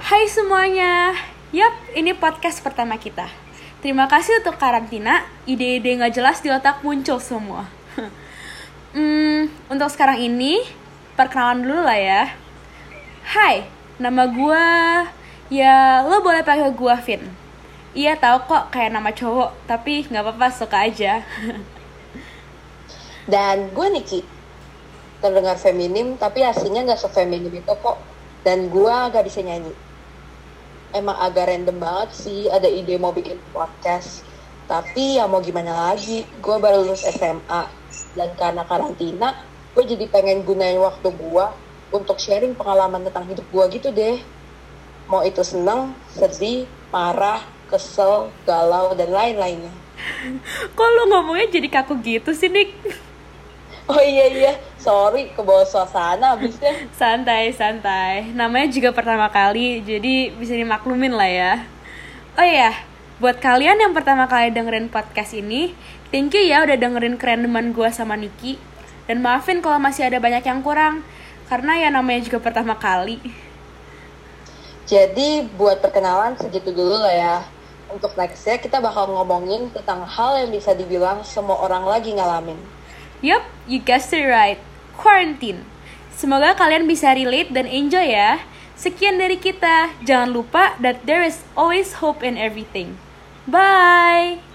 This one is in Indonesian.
Hai semuanya, yap ini podcast pertama kita. Terima kasih untuk karantina, ide-ide nggak jelas di otak muncul semua. hmm, untuk sekarang ini, perkenalan dulu lah ya. Hai, nama gue, ya lo boleh panggil gue Vin. Iya tahu kok kayak nama cowok, tapi nggak apa-apa suka aja. Dan gue Niki, terdengar feminim tapi aslinya nggak sefeminim itu kok. Dan gue gak bisa nyanyi emang agak random banget sih ada ide mau bikin podcast. Tapi ya mau gimana lagi gue baru lulus SMA dan karena karantina gue jadi pengen gunain waktu gue untuk sharing pengalaman tentang hidup gue gitu deh. Mau itu seneng, sedih, marah, kesel, galau, dan lain-lainnya. Kok lu ngomongnya jadi kaku gitu sih Nick? Oh iya iya, sorry ke bawah suasana abisnya. Santai santai, namanya juga pertama kali, jadi bisa dimaklumin lah ya. Oh iya, buat kalian yang pertama kali dengerin podcast ini, thank you ya udah dengerin kerendeman gue sama Niki. Dan maafin kalau masih ada banyak yang kurang, karena ya namanya juga pertama kali. Jadi buat perkenalan segitu dulu lah ya. Untuk nextnya kita bakal ngomongin tentang hal yang bisa dibilang semua orang lagi ngalamin. Yup, you guessed it right. Quarantine. Semoga kalian bisa relate dan enjoy ya. Sekian dari kita. Jangan lupa that there is always hope in everything. Bye.